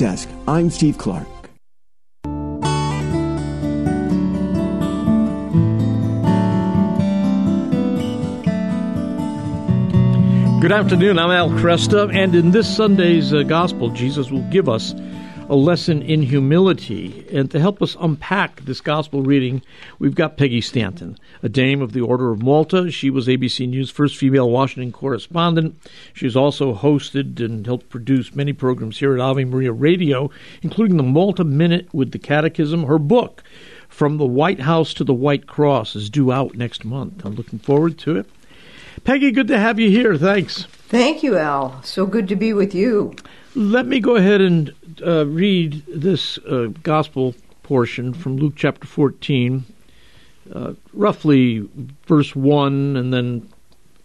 Desk, I'm Steve Clark. Good afternoon. I'm Al Kresta, and in this Sunday's uh, Gospel, Jesus will give us a lesson in humility. And to help us unpack this Gospel reading, we've got Peggy Stanton, a dame of the Order of Malta. She was ABC News' first female Washington correspondent. She's also hosted and helped produce many programs here at Ave Maria Radio, including the Malta Minute with the Catechism. Her book, From the White House to the White Cross, is due out next month. I'm looking forward to it. Peggy, good to have you here. Thanks. Thank you, Al. So good to be with you. Let me go ahead and uh, read this uh, gospel portion from Luke chapter 14, uh, roughly verse 1, and then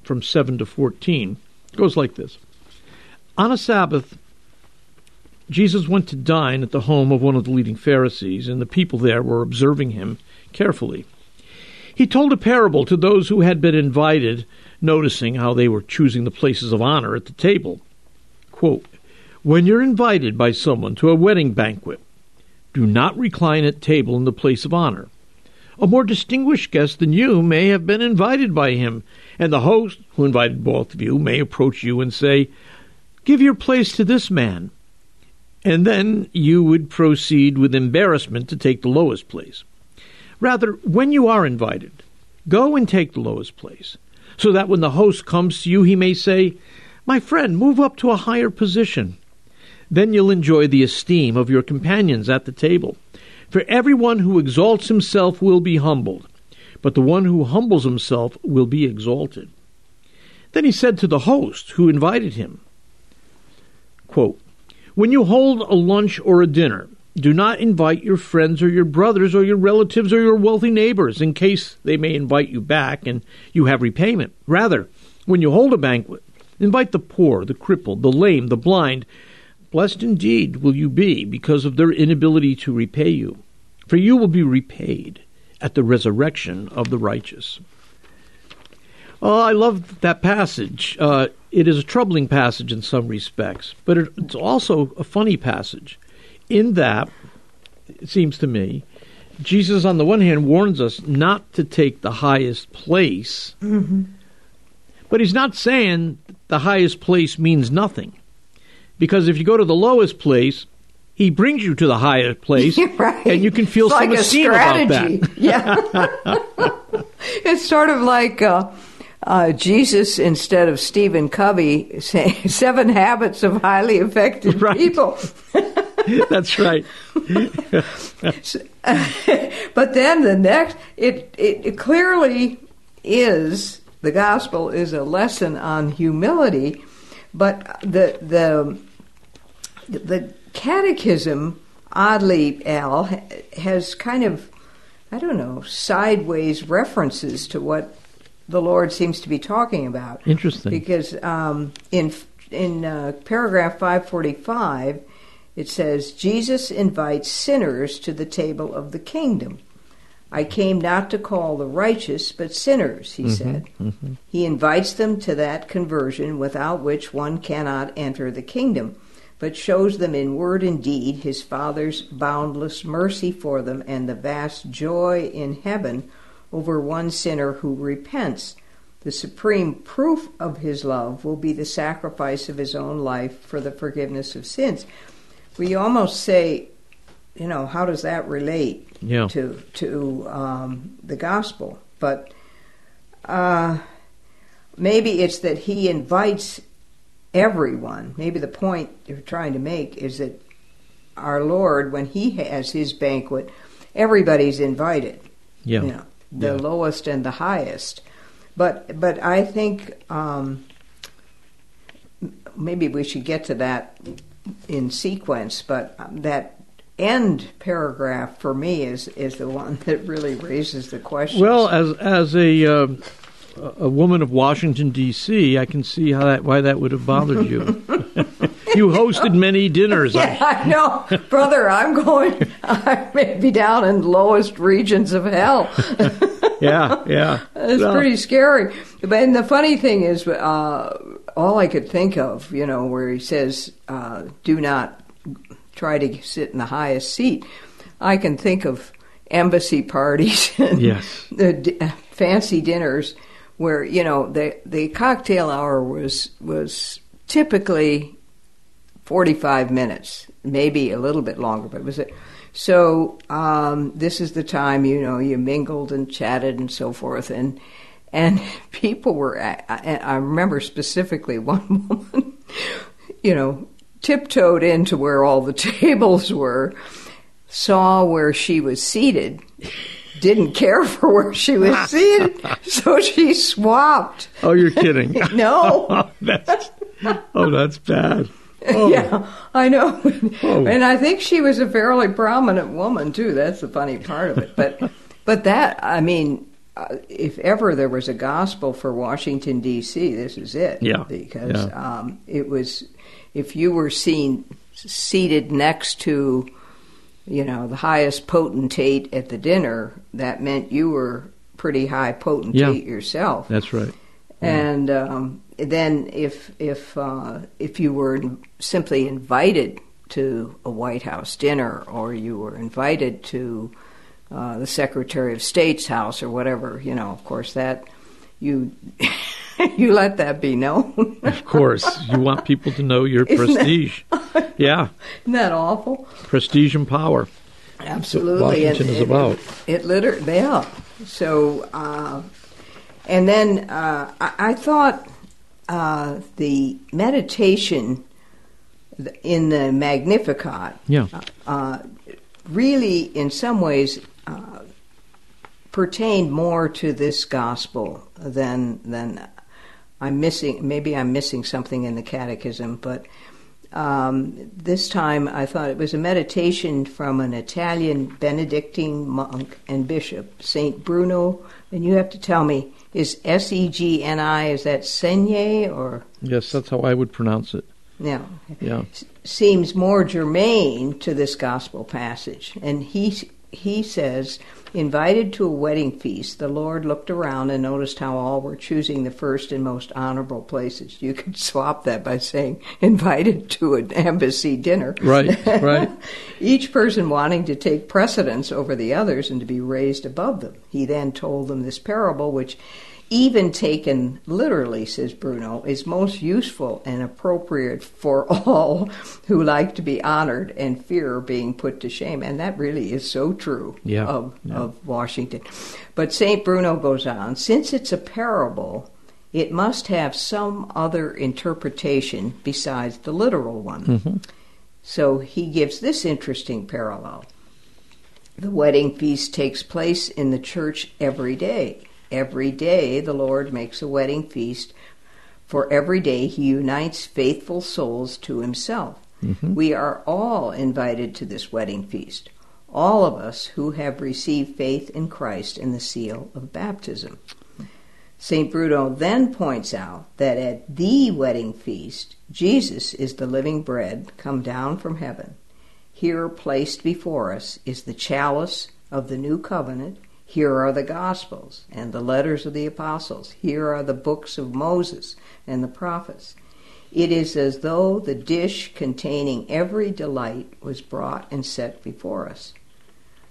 from 7 to 14. It goes like this On a Sabbath, Jesus went to dine at the home of one of the leading Pharisees, and the people there were observing him carefully. He told a parable to those who had been invited noticing how they were choosing the places of honor at the table. Quote, when you're invited by someone to a wedding banquet, do not recline at table in the place of honor. A more distinguished guest than you may have been invited by him, and the host, who invited both of you, may approach you and say, Give your place to this man. And then you would proceed with embarrassment to take the lowest place. Rather, when you are invited, go and take the lowest place so that when the host comes to you, he may say, My friend, move up to a higher position. Then you'll enjoy the esteem of your companions at the table. For everyone who exalts himself will be humbled, but the one who humbles himself will be exalted. Then he said to the host who invited him, quote, When you hold a lunch or a dinner, do not invite your friends or your brothers or your relatives or your wealthy neighbors in case they may invite you back and you have repayment. Rather, when you hold a banquet, invite the poor, the crippled, the lame, the blind. Blessed indeed will you be because of their inability to repay you, for you will be repaid at the resurrection of the righteous. Oh, I love that passage. Uh, it is a troubling passage in some respects, but it, it's also a funny passage in that, it seems to me, Jesus, on the one hand, warns us not to take the highest place, mm-hmm. but he's not saying the highest place means nothing. Because if you go to the lowest place, he brings you to the highest place, right. and you can feel it's some like esteem about that. Yeah, it's sort of like uh, uh, Jesus instead of Stephen Covey saying Seven Habits of Highly Effective Right. People. That's right. but then the next, it, it, it clearly is the gospel is a lesson on humility, but the the the catechism, oddly, Al, has kind of I don't know sideways references to what the Lord seems to be talking about. Interesting. Because um, in in uh, paragraph five forty five it says, Jesus invites sinners to the table of the kingdom. I came not to call the righteous, but sinners, he mm-hmm, said. Mm-hmm. He invites them to that conversion without which one cannot enter the kingdom, but shows them in word and deed his Father's boundless mercy for them and the vast joy in heaven over one sinner who repents. The supreme proof of his love will be the sacrifice of his own life for the forgiveness of sins we almost say, you know, how does that relate Yeah. to to um, the gospel? But uh, maybe it's that he invites everyone. Maybe the point you're trying to make is that our Lord, when He has His banquet, everybody's invited. Yeah. You know, the Yeah. lowest and the highest. But but I think um, maybe we should get to that in sequence. But that end paragraph for me is is the one that really raises the question. Well, as as a uh, a woman of Washington D.C., I can see how that why that would have bothered you. you hosted many dinners. Yeah, I know, brother. I'm going. I may be down in the lowest regions of hell. yeah, yeah. It's pretty scary. But and the funny thing is, uh, all I could think of, you know, where he says, uh, "Do not try to sit in the highest seat. I can think of embassy parties and Yes. the d- uh, fancy dinners where you know the the cocktail hour was was typically 45 minutes maybe a little bit longer but it was it so um, this is the time you know you mingled and chatted and so forth and and people were I I remember specifically one woman you know tiptoed into where all the tables were saw where she was seated didn't care for where she was seated so she swapped Oh, you're kidding. no oh, that's, oh, that's bad. Oh, yeah i know Oh. and i think she was a fairly prominent woman too that's the funny part of it but but that i mean uh, if ever there was a gospel for washington d.c this is it Yeah, because yeah. um, it was if you were seen seated next to you know the highest potentate at the dinner that meant you were pretty high potentate yourself. That's right. and um, then if if uh, if you were simply invited to a White House dinner or you were invited to uh, the Secretary of State's house or whatever, you know, of course that you you let that be known. Of course, you want people to know your Isn't that- prestige. Yeah, Isn't that awful? prestige and power. Absolutely. Washington is about. It, literally, yeah. So, uh, and then uh, I, I thought uh, the meditation in the Magnificat Yeah. uh, really, in some ways, uh, pertained more to this gospel than than I'm missing. Maybe I'm missing something in the Catechism, but um, this time I thought it was a meditation from an Italian Benedictine monk and bishop, Saint Bruno. And you have to tell me, is S E G N I? Is that Segne or Yes, that's how I would pronounce it. no? Yeah. seems more germane to this gospel passage. And he he says, invited to a wedding feast, the Lord looked around and noticed how all were choosing the first and most honorable places. You could swap that by saying invited to an embassy dinner. Right, right. Each person wanting to take precedence over the others and to be raised above them. He then told them this parable, which, even taken literally, says Bruno, is most useful and appropriate for all who like to be honored and fear being put to shame. And that really is so true Yeah, of, yeah. of Washington. But St. Bruno goes on since it's a parable, it must have some other interpretation besides the literal one. Mm-hmm. So he gives this interesting parallel. The wedding feast takes place in the church every day. Every day the Lord makes a wedding feast, for every day he unites faithful souls to himself. Mm-hmm. We are all invited to this wedding feast, all of us who have received faith in Christ in the seal of baptism. St. Bruno then points out that at the wedding feast, Jesus is the living bread come down from heaven. Here, placed before us, is the chalice of the new covenant. Here are the Gospels and the letters of the apostles. Here are the books of Moses and the prophets. It is as though the dish containing every delight was brought and set before us.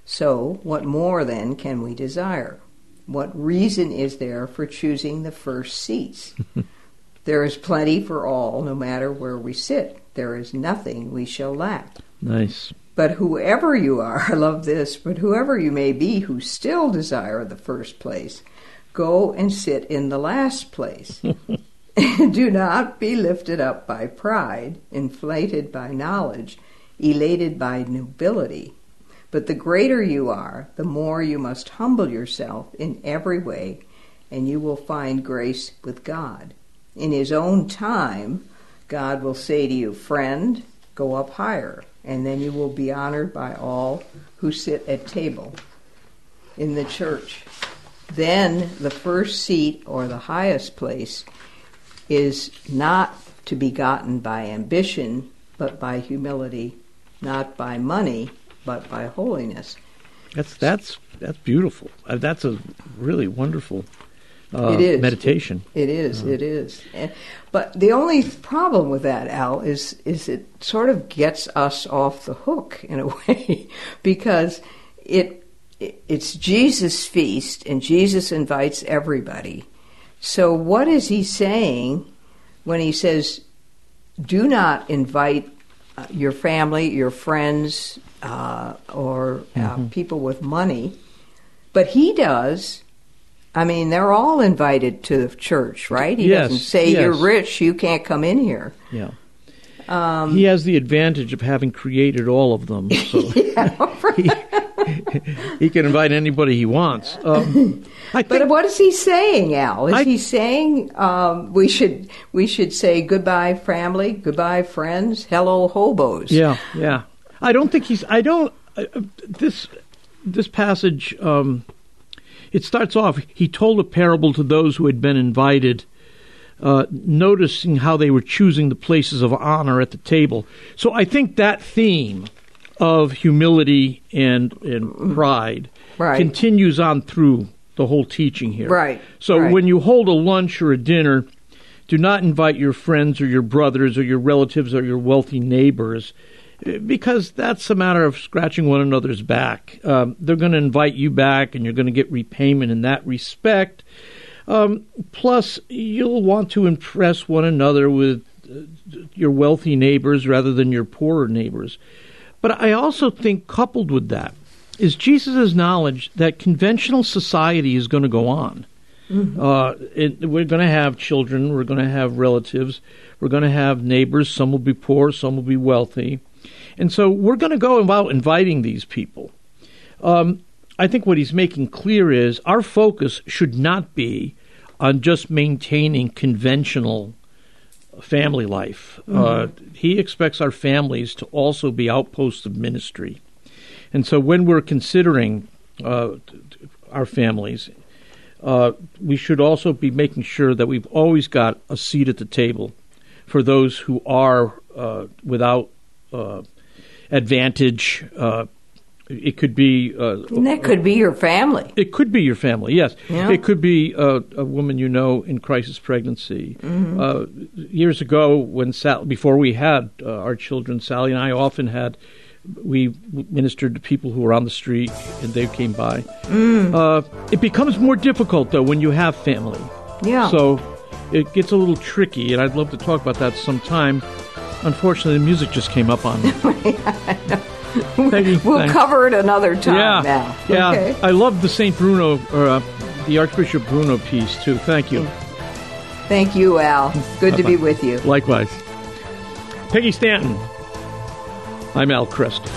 So, what more then can we desire? What reason is there for choosing the first seats? there is plenty for all, no matter where we sit. There is nothing we shall lack. Nice. But whoever you are, I love this, but whoever you may be who still desire the first place, go and sit in the last place. Do not be lifted up by pride, inflated by knowledge, elated by nobility. But the greater you are, the more you must humble yourself in every way, and you will find grace with God. In His own time, God will say to you, Friend, go up higher, and then you will be honored by all who sit at table in the church. Then the first seat or the highest place is not to be gotten by ambition, but by humility, not by money, but by holiness. That's that's that's beautiful. Uh, that's a really wonderful uh, It is. meditation. It is, it is. And, but the only problem with that, Al, is is it sort of gets us off the hook in a way because it, it it's Jesus' feast and Jesus invites everybody. So what is he saying when he says, "Do not invite uh, your family, your friends, uh, or uh, people with money," but he does. I mean, they're all invited to the church, right? He Yes, doesn't say yes. you're rich, you can't come in here. Yeah. Um, he has the advantage of having created all of them, so he, he can invite anybody he wants. Um, I But what is he saying, Al? Is I- he saying um, we should we should say goodbye, family, goodbye, friends, hello, hobos? yeah, yeah. I don't think he's. I don't. Uh, uh, this this passage. Um, it starts off. He told a parable to those who had been invited. Uh, noticing how they were choosing the places of honor at the table. So I think that theme of humility and, and pride Right. continues on through the whole teaching here. Right, So right. when you hold a lunch or a dinner, do not invite your friends or your brothers or your relatives or your wealthy neighbors because that's a matter of scratching one another's back. Um, they're going to invite you back and you're going to get repayment in that respect. Um, plus, you'll want to impress one another with uh, your wealthy neighbors rather than your poorer neighbors. But I also think, coupled with that, is Jesus' knowledge that conventional society is going to go on. Uh, it, we're going to have children, we're going to have relatives, we're going to have neighbors. Some will be poor, some will be wealthy. And so we're going to go about inviting these people. Um, I think what he's making clear is our focus should not be on just maintaining conventional family life. Uh, he expects our families to also be outposts of ministry. And so when we're considering uh, our families, uh, we should also be making sure that we've always got a seat at the table for those who are uh, without uh, advantage. Uh, it could be uh, And that could be your family. it could be your family, yes. Yeah. It could be uh, a woman you know in crisis pregnancy. Mm-hmm. Uh, years ago, when Sal- before we had uh, our children, Sally and I often had we ministered to people who were on the street and they came by. Mm. Uh, it becomes more difficult though when you have family. Yeah. So it gets a little tricky, and I'd love to talk about that sometime. Unfortunately, the music just came up on me. Peggy, we'll thanks. cover it another time Yeah, now. yeah. Okay. I love the Saint Bruno or uh, the Archbishop Bruno piece too. Thank you. Thank you, Al. Good to be with you. Likewise, Peggy Stanton. I'm Al Kresta.